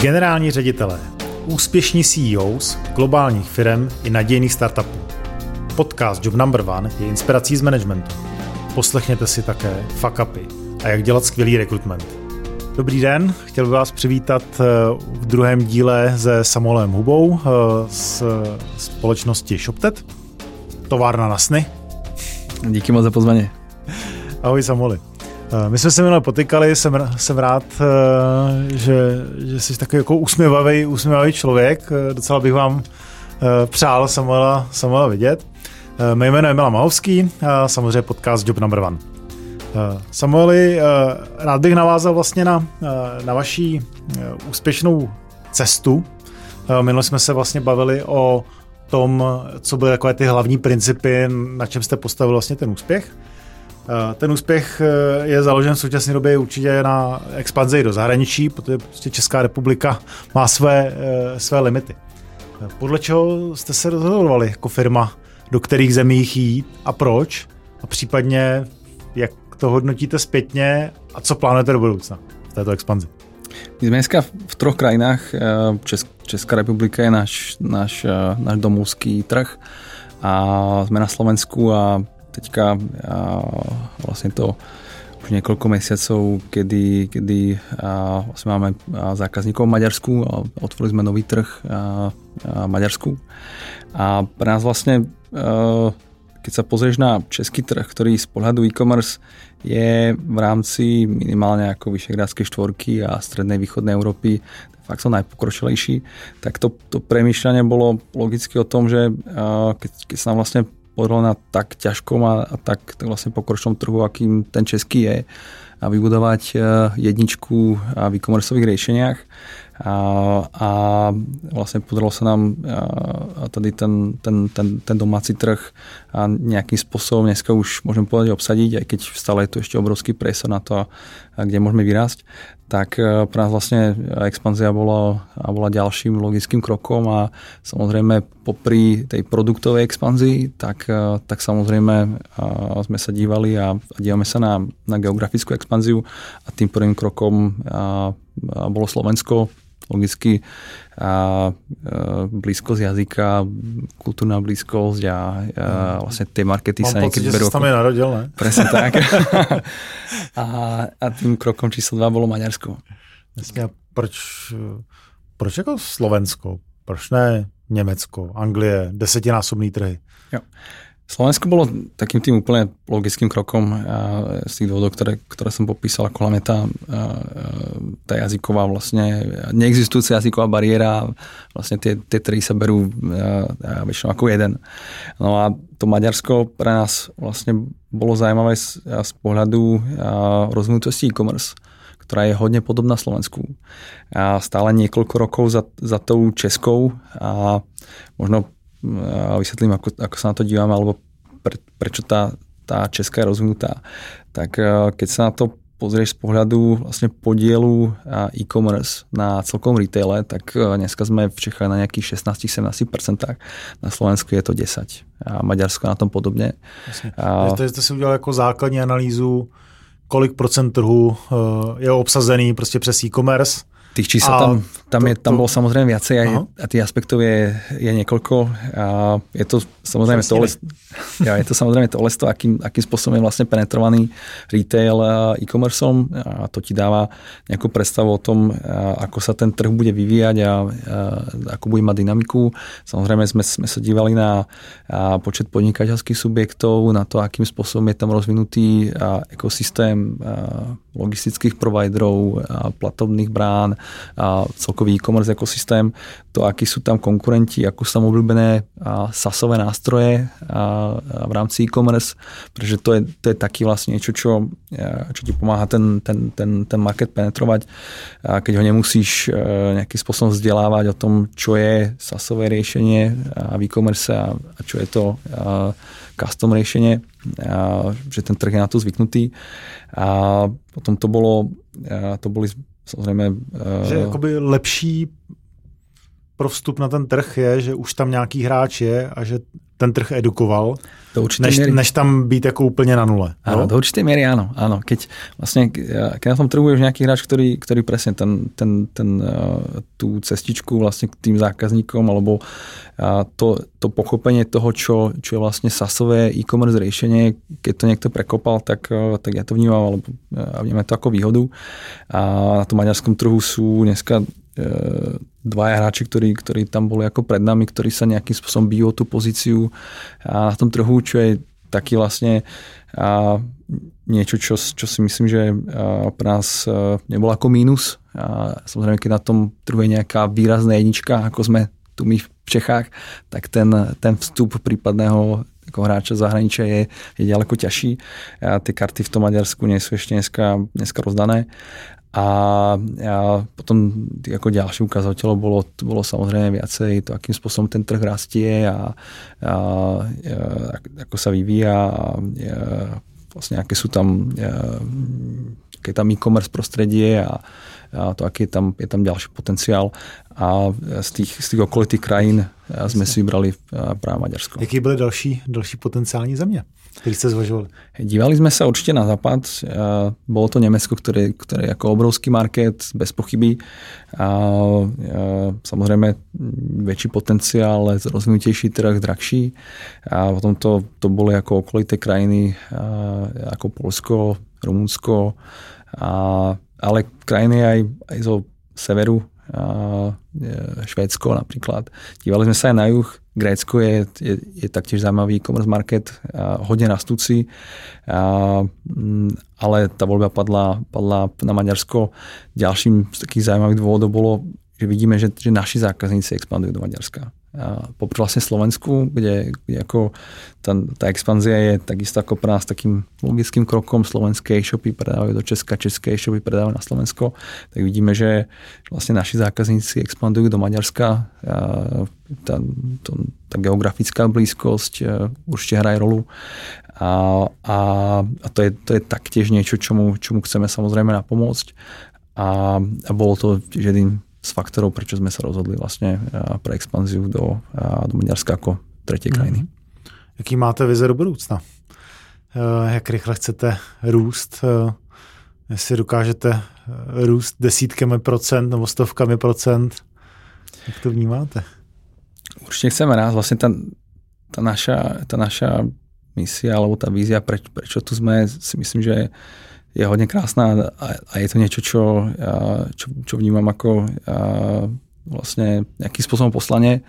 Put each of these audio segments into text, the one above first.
Generální ředitelé, úspěšní CEOs globálních firm i nadějných startupů. Podcast Job Number One je inspirací z managementu. Poslechněte si také fuck upy a jak dělat skvělý rekrutment. Dobrý den, chtěl bych vás přivítat eh, v druhém díle se Samuelem Hubou eh, z společnosti ShopTet, továrna na sny. Díky moc za pozvání. Ahoj Samueli. Eh, my jsme se minule potykali, jsem, jsem rád, eh, že, že jsi takový jako usměvavý, usměvavý člověk. Eh, docela bych vám přál Samuela, Samuela vidět. Mé jméno je Milan Mahovský a samozřejmě podcast Job Number One. Samueli, rád bych navázal vlastně na, na vaší úspěšnou cestu. Minule jsme se vlastně bavili o tom, co byly takové ty hlavní principy, na čem jste postavil vlastně ten úspěch. Eh, ten úspěch eh, je založen v současné době určitě na expanzi do zahraničí, protože prostě Česká republika má své, eh, své limity. Podle čeho jste se rozhodovali jako firma, do kterých zemí jít a proč? A případně, jak to hodnotíte zpětně a co plánujete do budoucna v této expanzi? My jsme dneska v troch krajinách. Česká republika je náš, náš, náš domovský trh a jsme na Slovensku a teďka a vlastne to už niekoľko mesiacov, kedy, kedy a vlastne máme zákazníkov v Maďarsku a otvorili sme nový trh a, a Maďarsku. A pre nás vlastne, keď sa pozrieš na český trh, ktorý z pohľadu e-commerce je v rámci minimálne ako Vyšegrádskej štvorky a strednej východnej Európy fakt som najpokročilejší, tak to, to premýšľanie bolo logicky o tom, že keď, keď sa nám vlastne podarilo na tak ťažkom a, tak, tak vlastne pokročnom trhu, akým ten český je, a vybudovať e, jedničku v e-commerceových riešeniach. A, a vlastne podarilo sa nám a tady ten, ten, ten, ten domáci trh a nejakým spôsobom dneska už môžem povedať obsadiť, aj keď stále je tu ešte obrovský presor na to, kde môžeme vyrásť tak e, pre nás vlastne expanzia bola, bola ďalším logickým krokom a samozrejme popri tej produktovej expanzii, tak, e, tak samozrejme e, sme sa dívali a, dívame sa na, na geografickú expanziu a tým prvým krokom bolo Slovensko, logicky a, a blízkosť jazyka, kultúrna blízkosť a, a vlastne tie markety Mám sa niekedy berú. Mám tam je narodil, ne? Presne tak. a, a tým krokom číslo 2 bolo Maďarsko. Jasně, proč, proč jako Slovensko? Proč ne Německo, Anglie, desetinásobný trhy? Jo. Slovensko bolo takým tým úplne logickým krokom z tých dôvodov, ktoré, ktoré som popísal, ako hlavne tá, tá jazyková vlastne, neexistujúca jazyková bariéra, vlastne tie, tie tri sa berú väčšinou ako jeden. No a to Maďarsko pre nás vlastne bolo zaujímavé z, z pohľadu rozvinutosti e-commerce ktorá je hodne podobná Slovensku. A stále niekoľko rokov za, za tou Českou a možno a vysvetlím, ako, ako sa na to dívam, alebo pre, prečo tá, tá Česká je rozvinutá. Tak e, keď sa na to pozrieš z pohľadu vlastne podielu e-commerce na celkom retaile, tak e, dneska sme v Čechách na nejakých 16-17%, na Slovensku je to 10% a Maďarsko na tom podobne. A... To jste si udělal jako základní analýzu, kolik procent trhu e, je obsazený prostě přes e-commerce Tých čísel tam, tam, je, tam bolo samozrejme viacej aj, a tých aspektov je, je niekoľko. A je to samozrejme to, ja, je to samozrejme to lesto, akým, akým spôsobom je vlastne penetrovaný retail e-commerceom a to ti dáva nejakú predstavu o tom, ako sa ten trh bude vyvíjať a, a ako bude mať dynamiku. Samozrejme sme, sme sa dívali na počet podnikateľských subjektov, na to, akým spôsobom je tam rozvinutý ekosystém logistických providerov, platobných brán, a celkový e-commerce ekosystém, to, akí sú tam konkurenti, ako sú tam obľúbené SASové nástroje v rámci e-commerce, pretože to je, to je taký vlastne niečo, čo, čo ti pomáha ten, ten, ten, ten market penetrovať, keď ho nemusíš e, nejakým spôsobom vzdelávať o tom, čo je SASové riešenie v e-commerce a, a čo je to custom riešenie, a, že ten trh je na to zvyknutý. A potom to bolo, to boli Samozřejmě, že uh... jakoby lepší pro vstup na ten trh je, že už tam nějaký hráč je a že ten trh edukoval, do než, miery. než tam být jako úplně na nule. Áno, do určitej miery áno. áno. Keď, vlastne, keď na tom trhu je už nejaký hráč, ktorý, ktorý presne ten, ten, ten, tú cestičku vlastne k tým zákazníkom alebo to, to pochopenie toho, čo, čo je vlastne sasové e-commerce riešenie, keď to niekto prekopal, tak, tak ja to vnímam, alebo ja vnímam to ako výhodu. A na tom maďarskom trhu sú dneska dvaja hráči, ktorí, ktorí tam boli ako pred nami, ktorí sa nejakým spôsobom bijú o tú pozíciu a na tom trhu, čo je taký vlastne a niečo, čo, čo si myslím, že pre nás nebolo ako mínus. A samozrejme, keď na tom trhu je nejaká výrazná jednička, ako sme tu my v Čechách, tak ten, ten vstup prípadného ako hráča zahraničia je, je ďaleko ťažší. A tie karty v tom Maďarsku nie sú ešte dneska, dneska rozdané. A, a potom ako ďalší ukazateľ bolo, bolo samozrejme viacej to, akým spôsobom ten trh rastie a, a, a ako sa vyvíja a, a vlastne aké sú tam aké tam e-commerce prostredie a, a to, aký je tam, je tam ďalší potenciál. A z tých, z tých okolitých krajín sme si vybrali práve Maďarsko. Jaký byly další, další potenciální země? ktorý ste zvažovali? Dívali sme sa určite na západ. Bolo to Nemecko, ktoré, ktoré je ako obrovský market, bez pochyby. A, a, samozrejme väčší potenciál, ale rozvinutejší trh, drahší. A potom to, to boli ako okolité krajiny, a, ako Polsko, Rumunsko, a, ale krajiny aj, aj zo severu, a, Švédsko napríklad. Dívali sme sa aj na juh, Grécko je, je, je taktiež zaujímavý e-commerce market, a hodne rastúci, a, ale tá voľba padla, padla na Maďarsko. Ďalším z takých zaujímavých dôvodov bolo, že vidíme, že, že naši zákazníci expandujú do Maďarska popri vlastne Slovensku, kde, kde ako tá, tá expanzia je takisto ako pre nás takým logickým krokom. Slovenské e-shopy predávajú do Česka, české e-shopy predávajú na Slovensko. Tak vidíme, že vlastne naši zákazníci expandujú do Maďarska. Tá, to, tá geografická blízkosť e, určite hraje rolu. A, a, a to, je, to je taktiež niečo, čomu, čomu chceme samozrejme napomôcť. A, a bolo to jedným z faktorov, prečo sme sa rozhodli vlastne pre expanziu do, do Maďarska ako tretie krajiny. Jaký máte vize do budoucna? E, jak rychle chcete růst? Jestli dokážete růst desítkami procent nebo stovkami procent? Jak to vnímáte? Určite chceme raz. Vlastne tá, tá, naša, tá naša misia alebo tá vízia, preč, prečo tu sme, si myslím, že je hodne krásna a, a je to niečo, čo, čo, čo vnímam ako vlastne nejakým spôsobom poslanie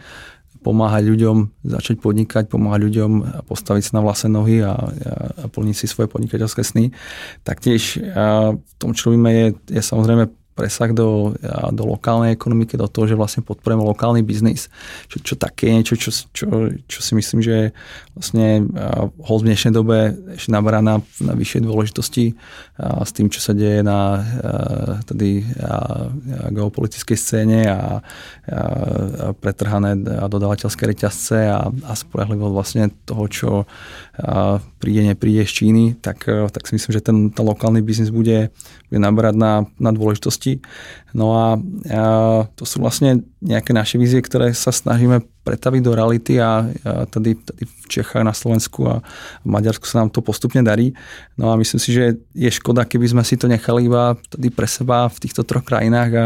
pomáhať ľuďom začať podnikať, pomáhať ľuďom postaviť sa na vlastné nohy a, a plniť si svoje podnikateľské sny. Taktiež v tom, čo robíme, je, je samozrejme presah do, do lokálnej ekonomiky, do toho, že vlastne podporujeme lokálny biznis, čo, čo také niečo, čo, čo, čo si myslím, že vlastne hold v dnešnej dobe ešte naberá na, na vyššej dôležitosti a s tým, čo sa deje na tedy geopolitickej scéne a, a pretrhané dodávateľské reťazce a, a spolehlivo vlastne toho, čo príde, nepríde z Číny, tak, tak si myslím, že ten, ten lokálny biznis bude, bude naberať na, na dôležitosti. No a, to sú vlastne nejaké naše vízie, ktoré sa snažíme pretaviť do reality a, tady, tady v Čechách, na Slovensku a v Maďarsku sa nám to postupne darí. No a myslím si, že je škoda, keby sme si to nechali iba tady pre seba v týchto troch krajinách a, a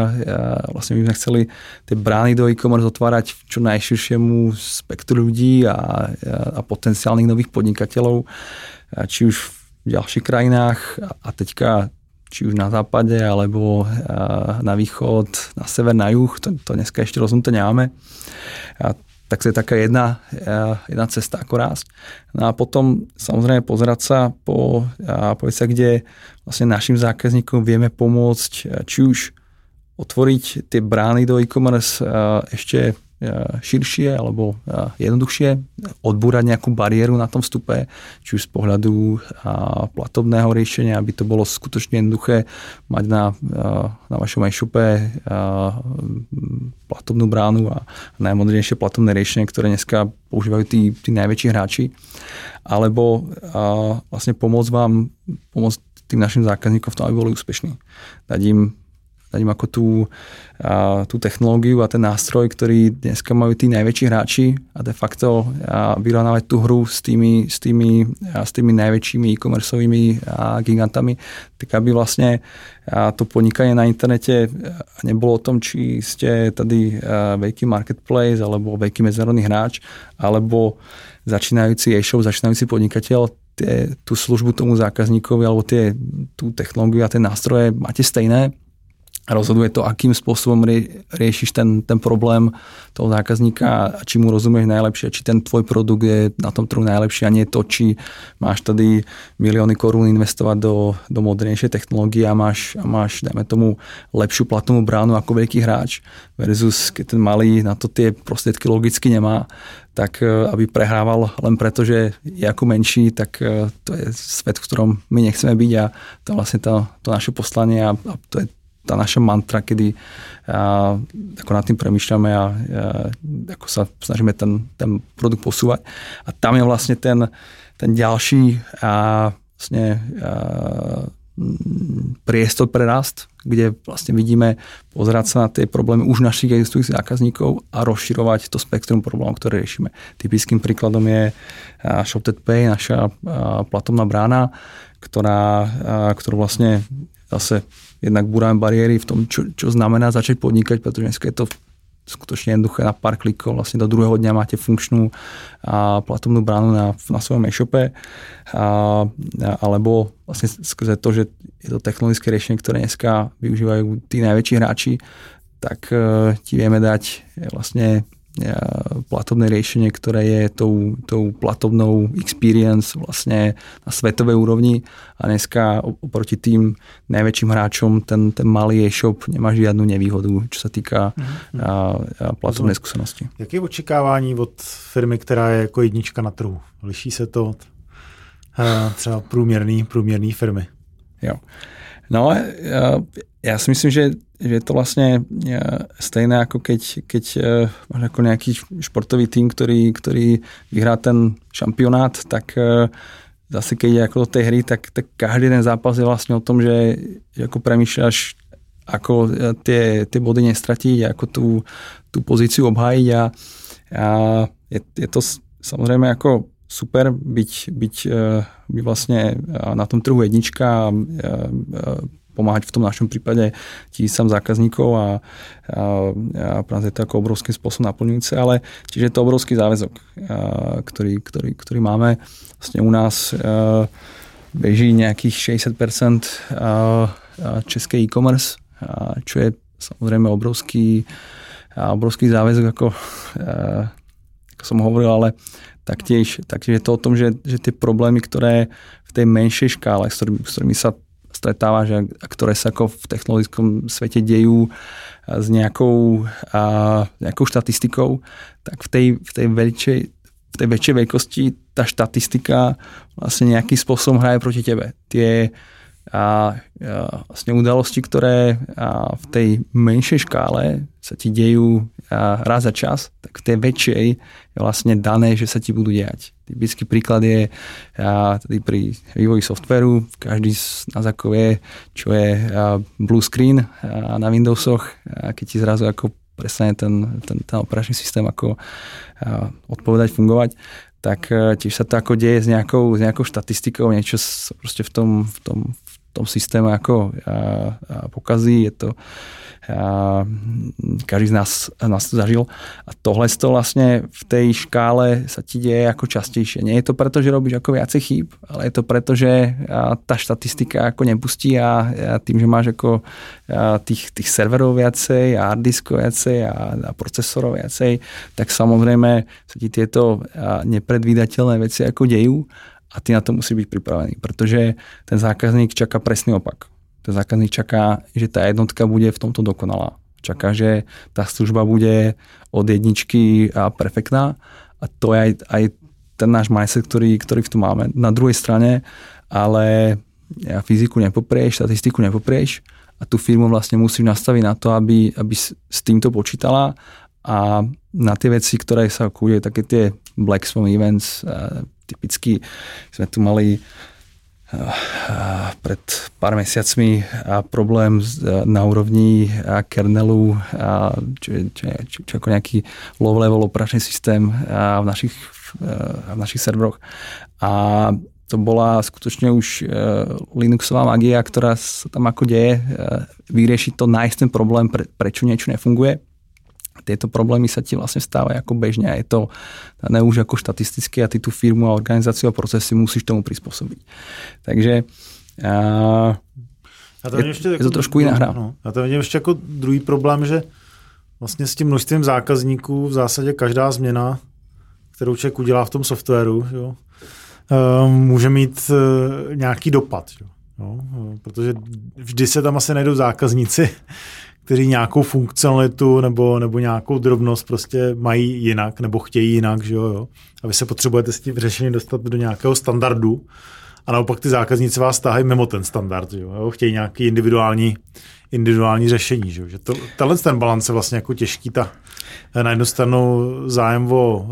vlastne by sme chceli tie brány do e-commerce otvárať čo najširšiemu spektru ľudí a, a potenciálnych nových podnikateľov, či už v ďalších krajinách a teďka či už na západe, alebo na východ, na sever, na juh, to, to dneska ešte rozhodnuté nemáme. A tak to je taká jedna, jedna cesta, ako rásť. No a potom samozrejme pozerať sa po, povedz sa, kde vlastne našim zákazníkom vieme pomôcť, či už otvoriť tie brány do e-commerce ešte širšie alebo jednoduchšie, odbúrať nejakú bariéru na tom vstupe, či už z pohľadu platobného riešenia, aby to bolo skutočne jednoduché mať na, na vašom e-shope platobnú bránu a najmodernejšie platobné riešenie, ktoré dneska používajú tí, tí najväčší hráči, alebo vlastne pomôcť vám, pomôcť tým našim zákazníkom v tom, aby boli úspešní. Dať im dať im ako tú, a, tú technológiu a ten nástroj, ktorý dneska majú tí najväčší hráči a de facto vyrovnávať tú hru s tými, s tými, a, s tými najväčšími e-commerceovými gigantami, tak aby vlastne a to podnikanie na internete nebolo o tom, či ste tady veľký marketplace alebo veľký medzinárodný hráč, alebo začínajúci e-shop, začínajúci podnikateľ, tie, tú službu tomu zákazníkovi alebo tie, tú technológiu a tie nástroje máte stejné, rozhoduje to, akým spôsobom rie, riešiš ten, ten problém toho zákazníka a či mu rozumieš najlepšie, či ten tvoj produkt je na tom trhu najlepší a nie to, či máš tady milióny korún investovať do, do modernejšej technológie a máš, a máš, dajme tomu, lepšiu platnú bránu ako veľký hráč versus keď ten malý na to tie prostriedky logicky nemá, tak e, aby prehrával len preto, že je ako menší, tak e, to je svet, v ktorom my nechceme byť a to je vlastne to, to naše poslanie a, a to je tá naša mantra, kedy a, ako nad tým premýšľame a, a ako sa snažíme ten, ten produkt posúvať. A tam je vlastne ten, ten ďalší a, vlastne, a, priestor pre rast, kde vlastne vidíme pozerať sa na tie problémy už našich existujúcich zákazníkov a rozširovať to spektrum problémov, ktoré riešime. Typickým príkladom je Shopted Pay, naša platobná brána, ktorá, ktorú vlastne zase jednak buráme bariéry v tom, čo, čo znamená začať podnikať, pretože dneska je to skutočne jednoduché na pár klikov, vlastne do druhého dňa máte funkčnú a platobnú bránu na, na svojom e-shope, a, alebo vlastne skrze to, že je to technologické riešenie, ktoré dneska využívajú tí najväčší hráči, tak e, ti vieme dať vlastne platobné riešenie, ktoré je tou, tou platobnou experience vlastne na svetovej úrovni a dneska oproti tým najväčším hráčom ten, ten malý e-shop nemá žiadnu nevýhodu, čo sa týka mm-hmm. a, a skúsenosti. Jaké je očekávání od firmy, která je jako jednička na trhu? Liší se to od třeba průměrný, průměrný firmy? Jo. No, ja si myslím, že, že je to vlastne stejné ako keď, keď e, máš ako nejaký športový tým, ktorý, ktorý vyhrá ten šampionát, tak e, zase keď je ako do tej hry, tak, tak každý ten zápas je vlastne o tom, že, že ako premýšľaš, ako e, tie, tie body nestratiť, ako tú, tú pozíciu obhájiť a, a je, je to samozrejme ako super byť, byť, e, byť vlastne e, na tom trhu jednička e, pomáhať v tom našom prípade tisícam zákazníkov a, a, a je to ako obrovský spôsob naplňujúce, ale čiže je to obrovský záväzok, a, ktorý, ktorý, ktorý máme. Vlastne u nás a, beží nejakých 60% a, a české e-commerce, a, čo je samozrejme obrovský, a obrovský záväzok, ako, a, ako som hovoril, ale taktiež, taktiež je to o tom, že, že tie problémy, ktoré v tej menšej škále, s ktorými, s ktorými sa stretávaš a, a ktoré sa ako v technologickom svete dejú s nejakou, a, nejakou štatistikou, tak v tej, v tej väčšej v tej väčšej veľkosti tá štatistika vlastne nejakým spôsobom hraje proti tebe. Tie, a, a vlastne udalosti, ktoré a v tej menšej škále sa ti dejú raz za čas, tak v tej väčšej je vlastne dané, že sa ti budú diať. Typický príklad je tedy pri vývoji softveru, každý nás ako čo je blue screen na Windowsoch, keď ti zrazu ako prestane ten, ten, ten operačný systém ako odpovedať, fungovať, tak tiež sa to ako deje s nejakou, s nejakou štatistikou, niečo proste v tom, v tom, tom systéme ako pokazí. Je to, každý z nás, nás to zažil. A tohle to vlastne v tej škále sa ti deje ako častejšie. Nie je to preto, že robíš ako viacej chýb, ale je to preto, že tá štatistika ako nepustí a, tým, že máš ako tých, tých serverov viacej a harddiskov viacej a, a procesorov viacej, tak samozrejme sa ti tieto nepredvídateľné veci ako dejú a ty na to musí byť pripravený, pretože ten zákazník čaká presný opak. Ten zákazník čaká, že tá jednotka bude v tomto dokonalá. Čaká, že tá služba bude od jedničky a perfektná a to je aj, aj ten náš mindset, ktorý, ktorý v tu máme. Na druhej strane, ale ja fyziku nepoprieš, štatistiku nepoprieš a tú firmu vlastne musíš nastaviť na to, aby, aby s týmto počítala a na tie veci, ktoré sa kúde, také tie Black Swan Events, typicky sme tu mali pred pár mesiacmi problém na úrovni kernelu, čo, čo, čo, čo ako nejaký low-level operačný systém v našich, v našich serveroch. A to bola skutočne už Linuxová magia, ktorá sa tam ako deje, vyriešiť to, nájsť ten problém, pre, prečo niečo nefunguje tieto problémy sa ti vlastne stávajú ako bežne a je to ne už ako štatisticky a ty tú firmu a organizáciu a procesy musíš tomu prispôsobiť. Takže a, já to je, ještě je to trošku jiná hra. No, já to vidím ještě jako druhý problém, že vlastně s tím množstvím zákazníků v zásadě každá změna, kterou člověk udělá v tom softwaru, jo, eh, může mít eh, nějaký dopad. Jo. Jo, protože vždy se tam asi najdou zákazníci, kteří nějakou funkcionalitu nebo, nebo nějakou drobnost prostě mají jinak nebo chtějí jinak, že jo, jo. A vy se potřebujete s tím řešením dostat do nějakého standardu a naopak ty zákazníci vás stáhají mimo ten standard, že jo. Chtějí nějaký individuální, individuální řešení, že jo. Že to, tenhle ten balance je vlastně jako těžký, ta na jednu stranu zájem o uh,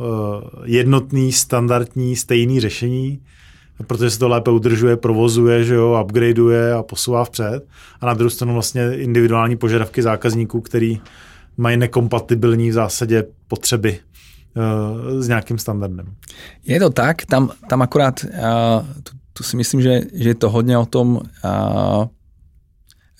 jednotný, standardní, stejný řešení, protože se to lépe udržuje, provozuje, že jo, upgradeuje a posouvá vpřed. A na druhou stranu vlastně individuální požadavky zákazníků, který mají nekompatibilní v zásadě potřeby uh, s nějakým standardem. Je to tak, tam, tam akurát uh, tu, tu si myslím, že, že je to hodně o tom, uh,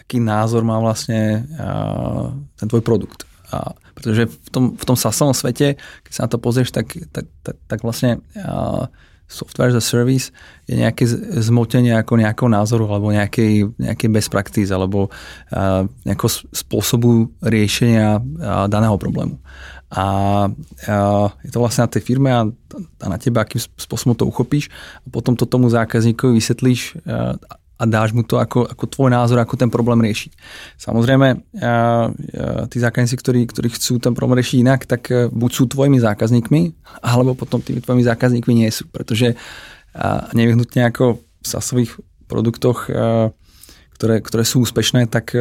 aký názor má vlastně uh, ten tvoj produkt. Uh, protože v tom, v tom SaaSovom svete, keď sa na to pozrieš, tak, tak, tak, tak vlastne uh, software as a service je nejaké zmotenie ako nejakého názoru alebo nejakej, nejakej best practice alebo uh, nejakého spôsobu riešenia uh, daného problému. A uh, je to vlastne na tej firme a, a na tebe, akým spôsobom to uchopíš a potom to tomu zákazníkovi vysvetlíš uh, a dáš mu to ako, ako tvoj názor, ako ten problém riešiť. Samozrejme, a, a, tí zákazníci, ktorí, ktorí chcú ten problém riešiť inak, tak e, buď sú tvojimi zákazníkmi, alebo potom tými tvojimi zákazníkmi nie sú, pretože a, nevyhnutne ako v SaaSových produktoch, a, ktoré, ktoré sú úspešné, tak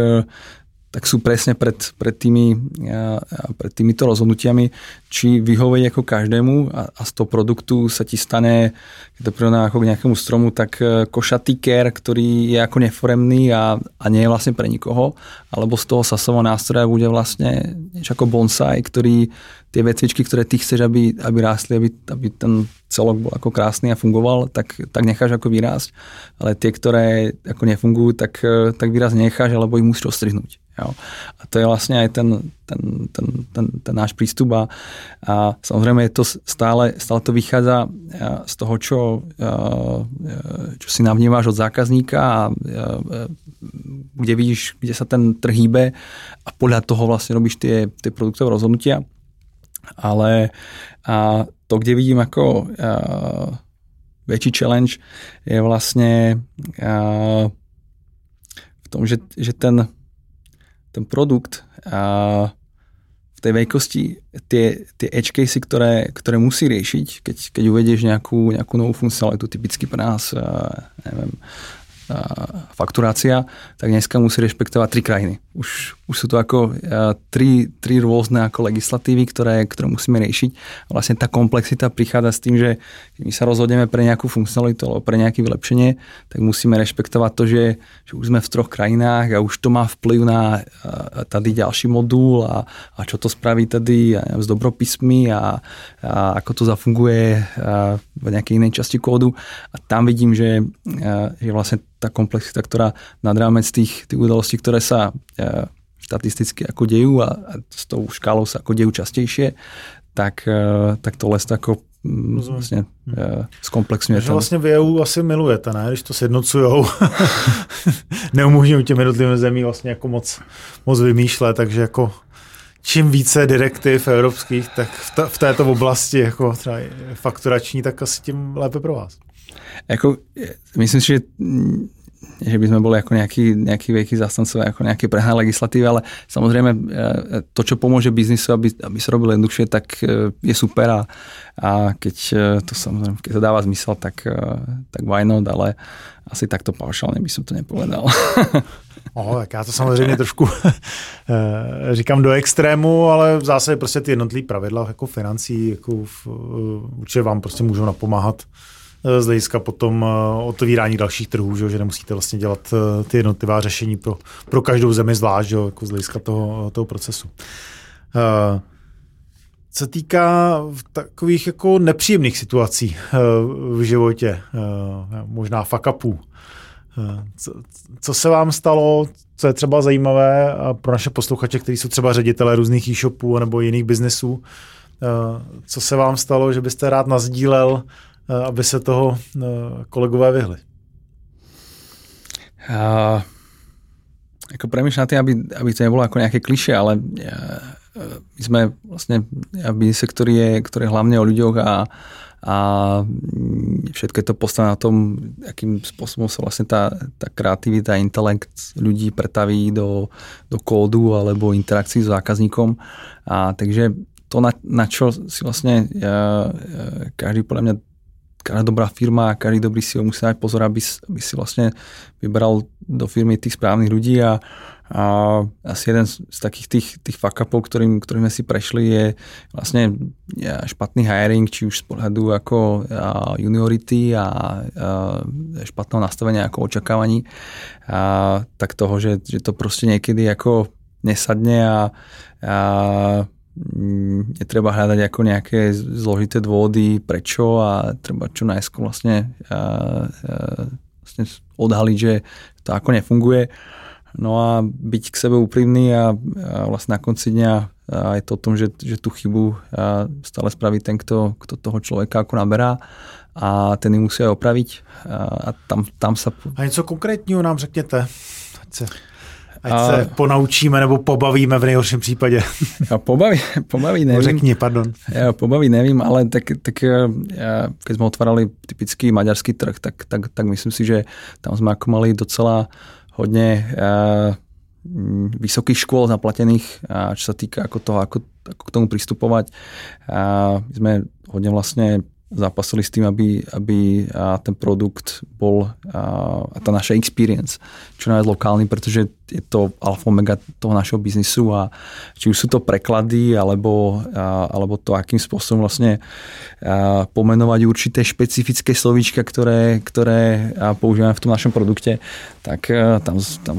tak sú presne pred, pred, tými, pred týmito rozhodnutiami, či vyhovieť ako každému a, a z toho produktu sa ti stane, keď to prirovná ako k nejakému stromu, tak e, košatý ker, ktorý je ako neforemný a, a nie je vlastne pre nikoho, alebo z toho sasového nástroja bude vlastne niečo ako bonsai, ktorý tie vetvičky, ktoré ty chceš, aby, aby rástli, aby, aby ten celok bol ako krásny a fungoval, tak, tak necháš ako vyrásť. Ale tie, ktoré ako nefungujú, tak, e, tak výraz necháš, alebo ich musíš ostrihnúť. Jo. A to je vlastne aj ten, ten, ten, ten, ten náš prístup a, a samozrejme je to stále, stále to vychádza z toho, čo, čo si navnímáš od zákazníka a kde vidíš, kde sa ten trh hýbe a podľa toho vlastne robíš tie, tie produktové rozhodnutia. Ale a to, kde vidím ako väčší challenge je vlastne v tom, že, že ten ten produkt a v tej veľkosti tie, tie edge casey, ktoré, ktoré musí riešiť, keď, keď uvedieš nejakú, nejakú novú funkcionalitu, typicky pre nás, neviem, fakturácia, tak dneska musí rešpektovať tri krajiny. Už, už sú to ako tri, tri rôzne ako legislatívy, ktoré, ktoré musíme riešiť. A vlastne tá komplexita prichádza s tým, že keď my sa rozhodneme pre nejakú funkcionalitu alebo pre nejaké vylepšenie, tak musíme rešpektovať to, že, že už sme v troch krajinách a už to má vplyv na tady ďalší modul a, a čo to spraví tady s dobropismi a, a ako to zafunguje v nejakej inej časti kódu. A tam vidím, že, že vlastne tá komplexita, ktorá nad rámec tých, tých udalostí, ktoré sa e, štatisticky ako dejú a, a s tou škálou sa ako dejú častejšie, tak, e, tak to les ako mm, vlastně uh, zkomplexňuje. Takže vlastně v EU asi milujete, ne? Když to sjednocujou. Neumožňují těm jednotlivým zemí vlastně jako moc, moc vymýšlet, takže jako čím více direktiv evropských, tak v, ta, v této oblasti jako třeba fakturační, tak asi tím lépe pro vás. Ako, myslím si, že že by sme boli ako nejaký, nejaký veľký zastancovia, ako nejaké prehnané legislatívy, ale samozrejme e, to, čo pomôže biznisu, aby, aby sa robilo jednoduchšie, tak e, je super a, a keď e, to samozrejme, keď to dáva zmysel, tak, tak why not, ale asi takto paušálne by som to nepovedal. Oh, tak já to samozřejmě trošku říkám do extrému, ale v zásadě prostě ty jednotlivé pravidla jako financí jako v, určitě vám prostě můžou napomáhat z hlediska potom otevírání dalších trhů, že, nemusíte vlastně dělat ty jednotlivá řešení pro, pro každou zemi zvlášť, že, jako z hlediska toho, toho procesu. Co týká takových jako nepříjemných situací v životě, možná fuck upů, co, co se vám stalo, co je třeba zajímavé pro naše posluchače, kteří jsou třeba ředitelé různých e-shopů nebo jiných biznesů, co se vám stalo, že byste rád nazdílel, aby se toho kolegové vyhli? Uh, ako premýšľam tým, aby, aby to nebolo ako nejaké kliše, ale uh, my sme vlastne biznise, ktorý je, ktorý je hlavne o ľuďoch a, a všetko je to postavené na tom, akým spôsobom sa vlastne tá, tá kreativita, intelekt ľudí pretaví do, do kódu alebo interakcií s zákazníkom. A takže to, na, na čo si vlastne ja, každý podľa mňa každá dobrá firma, každý dobrý si ho musí dať pozor, aby, aby si vlastne vybral do firmy tých správnych ľudí a, a asi jeden z, takých tých, tých fuck upov, ktorým, ktorým sme si prešli, je vlastne špatný hiring, či už z pohľadu ako a, juniority a, a špatného nastavenia ako očakávaní, a, tak toho, že, že to proste niekedy ako nesadne a, a netreba hľadať ako nejaké zložité dôvody, prečo a treba čo najskôr vlastne, a, a, vlastne odhaliť, že to ako nefunguje. No a byť k sebe úprimný a, a vlastne na konci dňa je to o tom, že, že tú chybu stále spraví ten, kto, kto toho človeka ako naberá a ten ji musí aj opraviť. A, a tam, tam sa... A něco konkrétního nám řekněte, ať se, ať a... se ponaučíme nebo pobavíme v nejhorším případě. Ja, pobaví, pobaví nevím. Řekni, pardon. Ja, pobaví nevím, ale tak, tak ja, keď sme otvárali typický maďarský trh, tak, tak, tak myslím si, že tam sme ako mali docela hodne uh, vysokých škôl zaplatených, čo sa týka ako toho, ako, ako k tomu pristupovať. Uh, my sme hodne vlastne zápasili s tým, aby, aby ten produkt bol a tá naša experience čo najviac lokálny, pretože je to alfa omega toho našeho biznisu a či už sú to preklady alebo, alebo to, akým spôsobom vlastne pomenovať určité špecifické slovíčka, ktoré, ktoré používame v tom našom produkte, tak tam, tam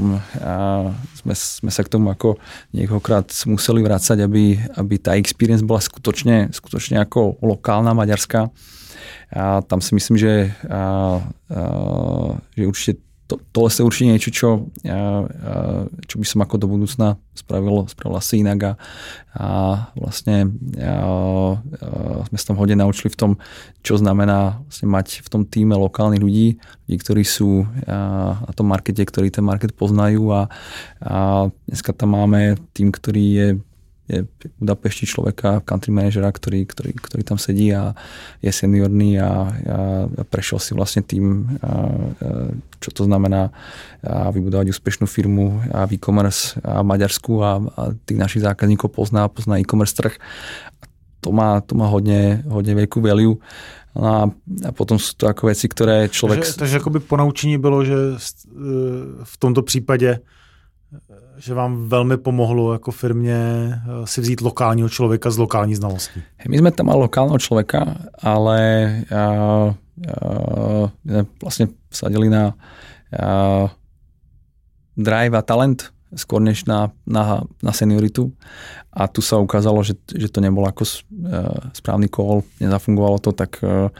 sme, sme sa k tomu ako niekoľkokrát museli vrácať, aby, aby tá experience bola skutočne, skutočne ako lokálna, maďarská. A tam si myslím, že, a, a, že určite to, tohle je určite niečo, čo, čo by som ako do budúcna spravil, spravil asi inak a, a vlastne a, a sme sa tam hodne naučili v tom, čo znamená vlastne mať v tom týme lokálnych ľudí, ľudí, ktorí sú na tom markete, ktorí ten market poznajú a, a dneska tam máme tým, ktorý je je Budapešti človeka, country managera, ktorý, ktorý, ktorý tam sedí a je seniorný a, a prešiel si vlastne tým, a, a, čo to znamená a vybudovať úspešnú firmu a e-commerce a v Maďarsku a, a tých našich zákazníkov pozná, pozná e-commerce trh. To má, to má hodne, hodne veľkú value. No a, a potom sú to ako veci, ktoré človek... Takže, takže akoby ponaučení bylo, že v tomto případě že vám velmi pomohlo jako firmě eh, si vzít lokálního člověka z lokální znalostí. My sme tam mali lokálneho človeka, ale a, a, vlastne sadili na a, drive a talent skôr než na, na, na senioritu. A tu sa ukázalo, že, že to nebol ako eh, správny call, nezafungovalo to, tak eh,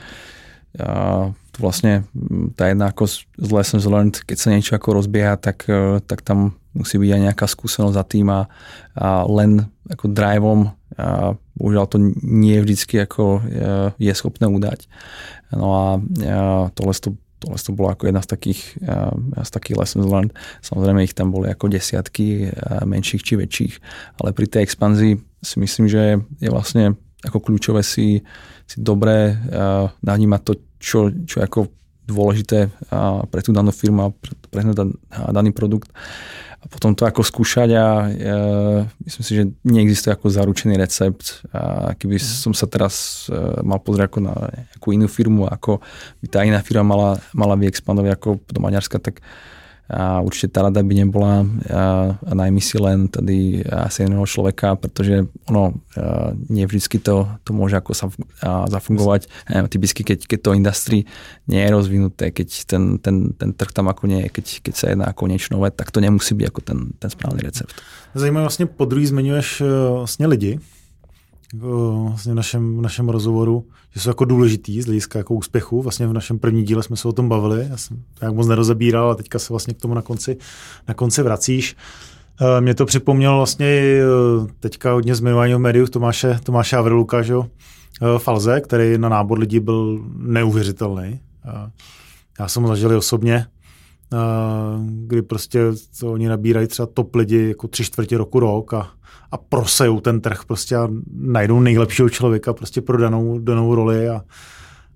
to vlastne tá jedna ako z lessons learned, keď sa niečo ako rozbieha, tak, tak tam musí byť aj nejaká skúsenosť za tým a, a len ako driveom a bohužiaľ to nie vždycky ako e, je schopné udať. No a, a tohle to tohle to bolo ako jedna z takých, z takých lessons learned. Samozrejme ich tam boli ako desiatky menších či väčších, ale pri tej expanzii si myslím, že je vlastne ako kľúčové si, si dobre navnímať to, čo, čo je ako dôležité pre tú danú firmu a pre, daný produkt a potom to ako skúšať a ja, myslím si, že neexistuje ako zaručený recept a keby mhm. som sa teraz uh, mal pozrieť ako na nejakú inú firmu, ako by tá iná firma mala, mala vyexpandovať ako do Maďarska, tak a určite tá rada by nebola najmä si len tady asi jedného človeka, pretože ono nie vždycky to, to môže ako sa zafungovať. Typicky, keď, keď to industry nie je rozvinuté, keď ten, ten, ten trh tam ako nie je, keď, keď sa jedná ako niečo nové, tak to nemusí byť ako ten, ten správny recept. Zajímavé, vlastně po druhý zmiňuješ e, vlastně lidi, vlastně v našem, v našem rozhovoru, že jsou jako důležitý z hlediska jako úspěchu. Vlastně v našem první díle jsme se o tom bavili, já jsem to jak moc nerozebíral a teďka se vlastně k tomu na konci, na konci vracíš. Eh, mě to připomnělo vlastně eh, teďka hodně zmiňování v médiích Tomáše, Tomáše Avrluka, že? Eh, Falze, který na nábor lidí byl neuvěřitelný. Já jsem ho zažil osobně, kdy prostě to oni nabírají třeba top lidi jako tři čtvrtě roku, rok a a prosejou ten trh prostě a najdou nejlepšího člověka prostě pro danou, danou roli a,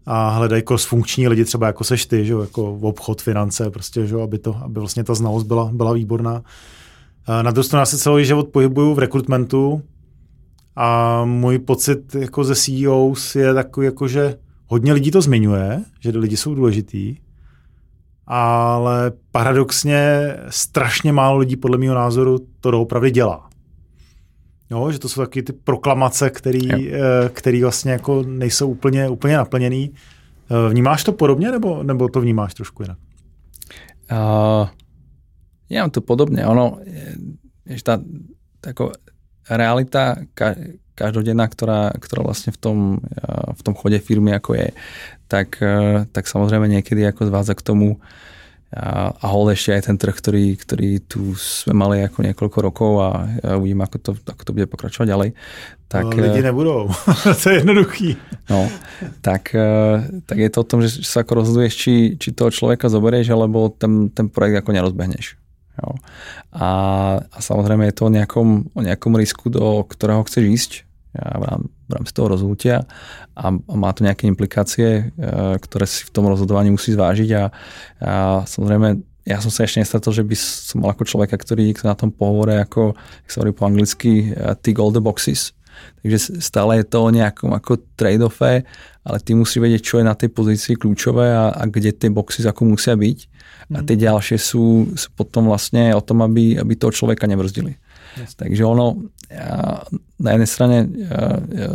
a hledají cross-funkční lidi, třeba jako seš ty, že, jako v obchod, finance, prostě, že, aby, to, aby vlastně ta znalost byla, byla výborná. Na druhou stranu se celý život pohybuju v rekrutmentu a můj pocit jako ze CEOs je takový, jako, že hodně lidí to zmiňuje, že lidi jsou důležitý, ale paradoxně strašně málo lidí podle mého názoru to doopravdy dělá. Jo, že to jsou taky ty proklamace, který, eh, který vlastně jako nejsou úplně, úplně naplněný. Eh, vnímáš to podobně, nebo, nebo to vnímáš trošku jinak? Uh, ja mám to podobne. Ono, tá, tako, realita ka, každodenná, ktorá, ktorá vlastne v tom, v tom chode firmy ako je, tak, tak samozrejme niekedy ako zvádza k tomu, a, a hol ešte aj ten trh, ktorý, ktorý tu sme mali ako niekoľko rokov a, uvidím, ako to, ako to bude pokračovať ďalej. Tak, no, lidi nebudou, to je jednoduchý. No, tak, tak je to o tom, že sa ako rozhoduješ, či, či toho človeka zoberieš, alebo ten, ten projekt ako nerozbehneš. Jo. A, a samozrejme je to o nejakom, o nejakom risku, do ktorého chceš ísť v rámci toho rozhodnutia a má to nejaké implikácie, e, ktoré si v tom rozhodovaní musí zvážiť a, a samozrejme ja som sa ešte nestretol, že by som mal ako človeka, ktorý na tom pohovore, ako sa hovorí po anglicky, e, tick all the boxes. Takže stále je to o nejakom ako trade-offe, ale ty musí vedieť, čo je na tej pozícii kľúčové a, a kde tie boxy ako musia byť. A tie ďalšie sú, sú potom vlastne o tom, aby, aby toho človeka nebrzdili. Yes. Takže ono, ja, na jednej strane ja, ja,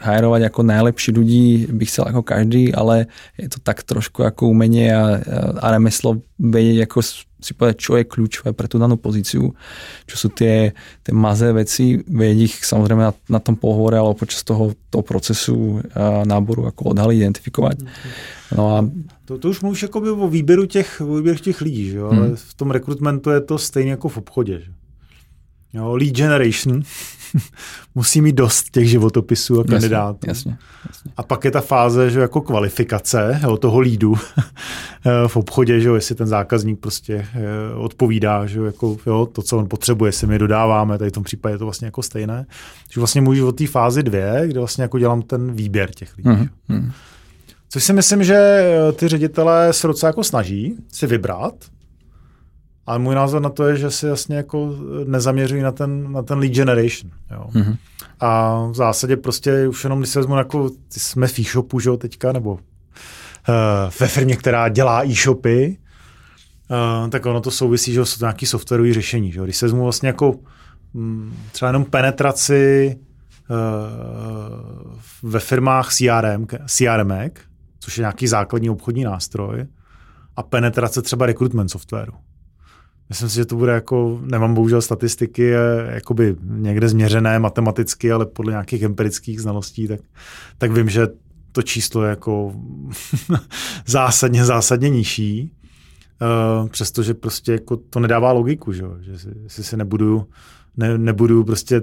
hajrovať ako najlepší ľudí by chcel ako každý, ale je to tak trošku ako umenie a, a remeslo vedieť, ako si povedať, čo je kľúčové pre tú danú pozíciu, čo sú tie, tie mazé veci, vedieť ich samozrejme na, na tom pohovore alebo počas toho, toho procesu náboru ako odhaliť, identifikovať. No a to, to už mluvíš jakoby o výběru těch, o výběru těch lidí, že jo? Hmm. ale v tom rekrutmentu je to stejně jako v obchodě. Že? Jo, lead generation musí mít dost těch životopisů a kandidátů. Jasně, jasně. A pak je ta fáze, že jako kvalifikace jo, toho lídu v obchodě, že jo, jestli ten zákazník prostě eh, odpovídá, že jo, jako, jo, to, co on potřebuje, jestli my dodáváme, tady v tom případě je to vlastně jako stejné. Že vlastně můžu od té fázi dvě, kde vlastně jako dělám ten výběr těch lidí. Mm-hmm. Což si myslím, že eh, ty ředitelé se docela jako snaží si vybrat, ale můj názor na to je, že si jasně jako nezaměřují na ten, na ten lead generation. Jo. Mm-hmm. A v zásadě prostě už jenom, když se vezmu, jako, jsme v e-shopu, že jo, teďka, nebo uh, ve firmě, která dělá e-shopy, uh, tak ono to souvisí, že jsou to nějaký softwarové řešení. Že jo. Když se vezmu vlastně jako um, třeba jenom penetraci uh, ve firmách CRM, CRM, což je nějaký základní obchodní nástroj, a penetrace třeba recruitment softwaru. Myslím si, že to bude jako, nemám bohužel statistiky, jakoby někde změřené matematicky, ale podle nějakých empirických znalostí, tak, tak vím, že to číslo je jako zásadně, zásadně nižší. Uh, přestože prostě jako to nedává logiku, že, že si, si nebudu, ne, nebudu prostě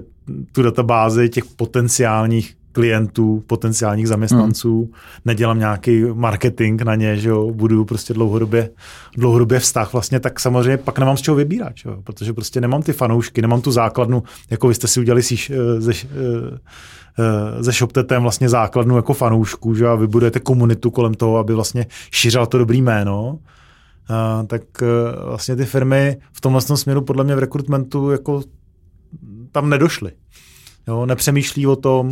tu databázi těch potenciálních klientů, potenciálních zaměstnanců, hmm. nedělám nějaký marketing na ně, že jo, budu prostě dlouhodobě, dlouhodobě vztah vlastně, tak samozřejmě pak nemám z čeho vybírat, že jo, protože prostě nemám ty fanoušky, nemám tu základnu, jako vy jste si udělali si, eh, ze, eh, eh, ze ShopTetem vlastně základnu jako fanoušku, že a vybudujete komunitu kolem toho, aby vlastně šířil to dobrý jméno, Uh, tak vlastně ty firmy v tomhle směru podle mě v rekrutmentu jako tam nedošly. Jo, nepřemýšlí o tom,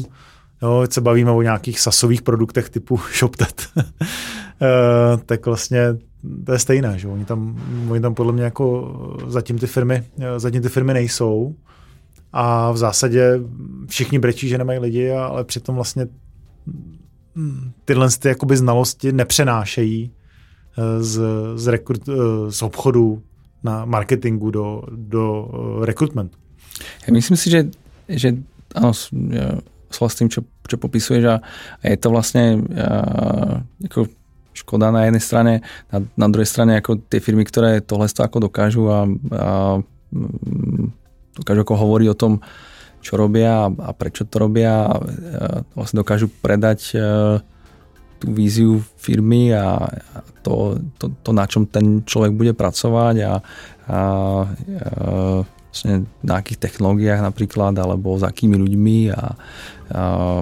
jo, se bavíme o nějakých sasových produktech typu ShopTet, uh, tak vlastně to je stejné, že oni tam, oni tam podle mě jako zatím ty firmy, zatím ty firmy nejsou. A v zásadě všichni brečí, že nemají lidi, ale přitom vlastně tyhle ty jakoby znalosti nepřenášejí eh, z, z, rekrut, eh, z obchodu na marketingu do, do eh, rekrutmentu. Myslím si, že, že áno, s tým, čo, čo popisuješ a, je to vlastne a, ako škoda na jednej strane, na, na druhej strane ako tie firmy, ktoré tohle ako dokážu a, a dokážu ako hovoriť o tom, čo robia a prečo to robia a vlastne dokážu predať e, tú víziu firmy a to, to, to na čom ten človek bude pracovať a, a, a vlastne na akých technológiách napríklad alebo s akými ľuďmi a, a,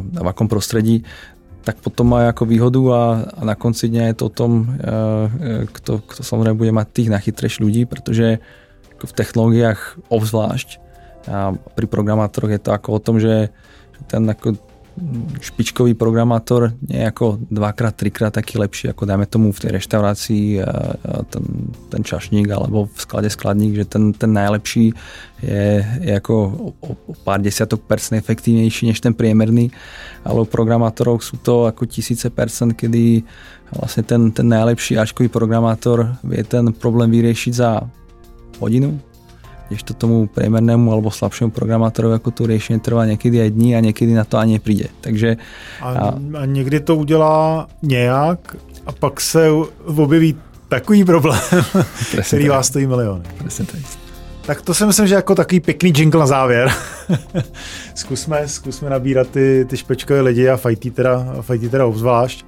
a v akom prostredí tak potom má ako výhodu a, a na konci dňa je to o tom, e, e, kto, kto samozrejme bude mať tých najchytrejších ľudí, pretože v technológiách obzvlášť a pri programátoroch je to ako o tom, že ten ako špičkový programátor nie je ako dvakrát, trikrát taký lepší ako dajme tomu v tej reštaurácii ten, ten čašník alebo v sklade skladník, že ten, ten najlepší je, je ako o, o pár desiatok percent efektívnejší než ten priemerný, ale u programátorov sú to ako tisíce percent, kedy vlastne ten, ten najlepší Ačkový programátor vie ten problém vyriešiť za hodinu, to tomu priemernému alebo slabšiemu programátorovi ako tu riešenie trvá niekedy aj dní a niekedy na to ani nepríde. Takže, a, a... a někdy to udělá nějak a pak se objeví takový problém, který vás stojí miliony. Presne tak. Tak to si myslím, že jako takový pěkný jingle na závěr. zkusme, zkusme nabírat ty, ty špečkové lidi a fajtí teda, fajtí teda obzvlášť.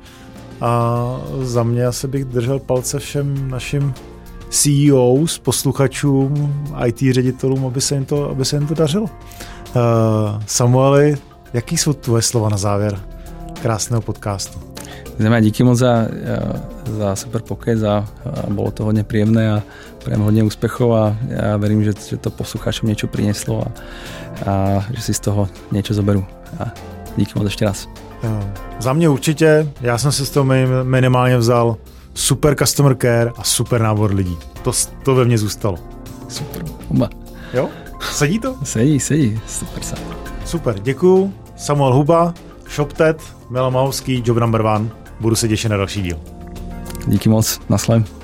A za mě asi bych držel palce všem našim CEOs, posluchačům, IT ředitelům, aby se jim to, aby se jim to dařilo. Uh, Samueli, jaký jsou tvoje slova na závěr krásného podcastu? Zema, díky moc za, za super pokec a, a bolo to hodne príjemné a prajem hodne úspechov a ja verím, že, že to poslucháčom niečo prinieslo a, a že si z toho niečo zoberú. A díky moc ešte raz. Za mě určitě, já jsem si z toho minimálně vzal super customer care a super nábor lidí. To, to ve mně zůstalo. Super. Oba. Jo? Sedí to? Sedí, sedí. Super. Super, děkuju. Samuel Huba, ShopTet, Milan Mahovský, Job Number One. Budu se těšit na další díl. Díky moc, naslem.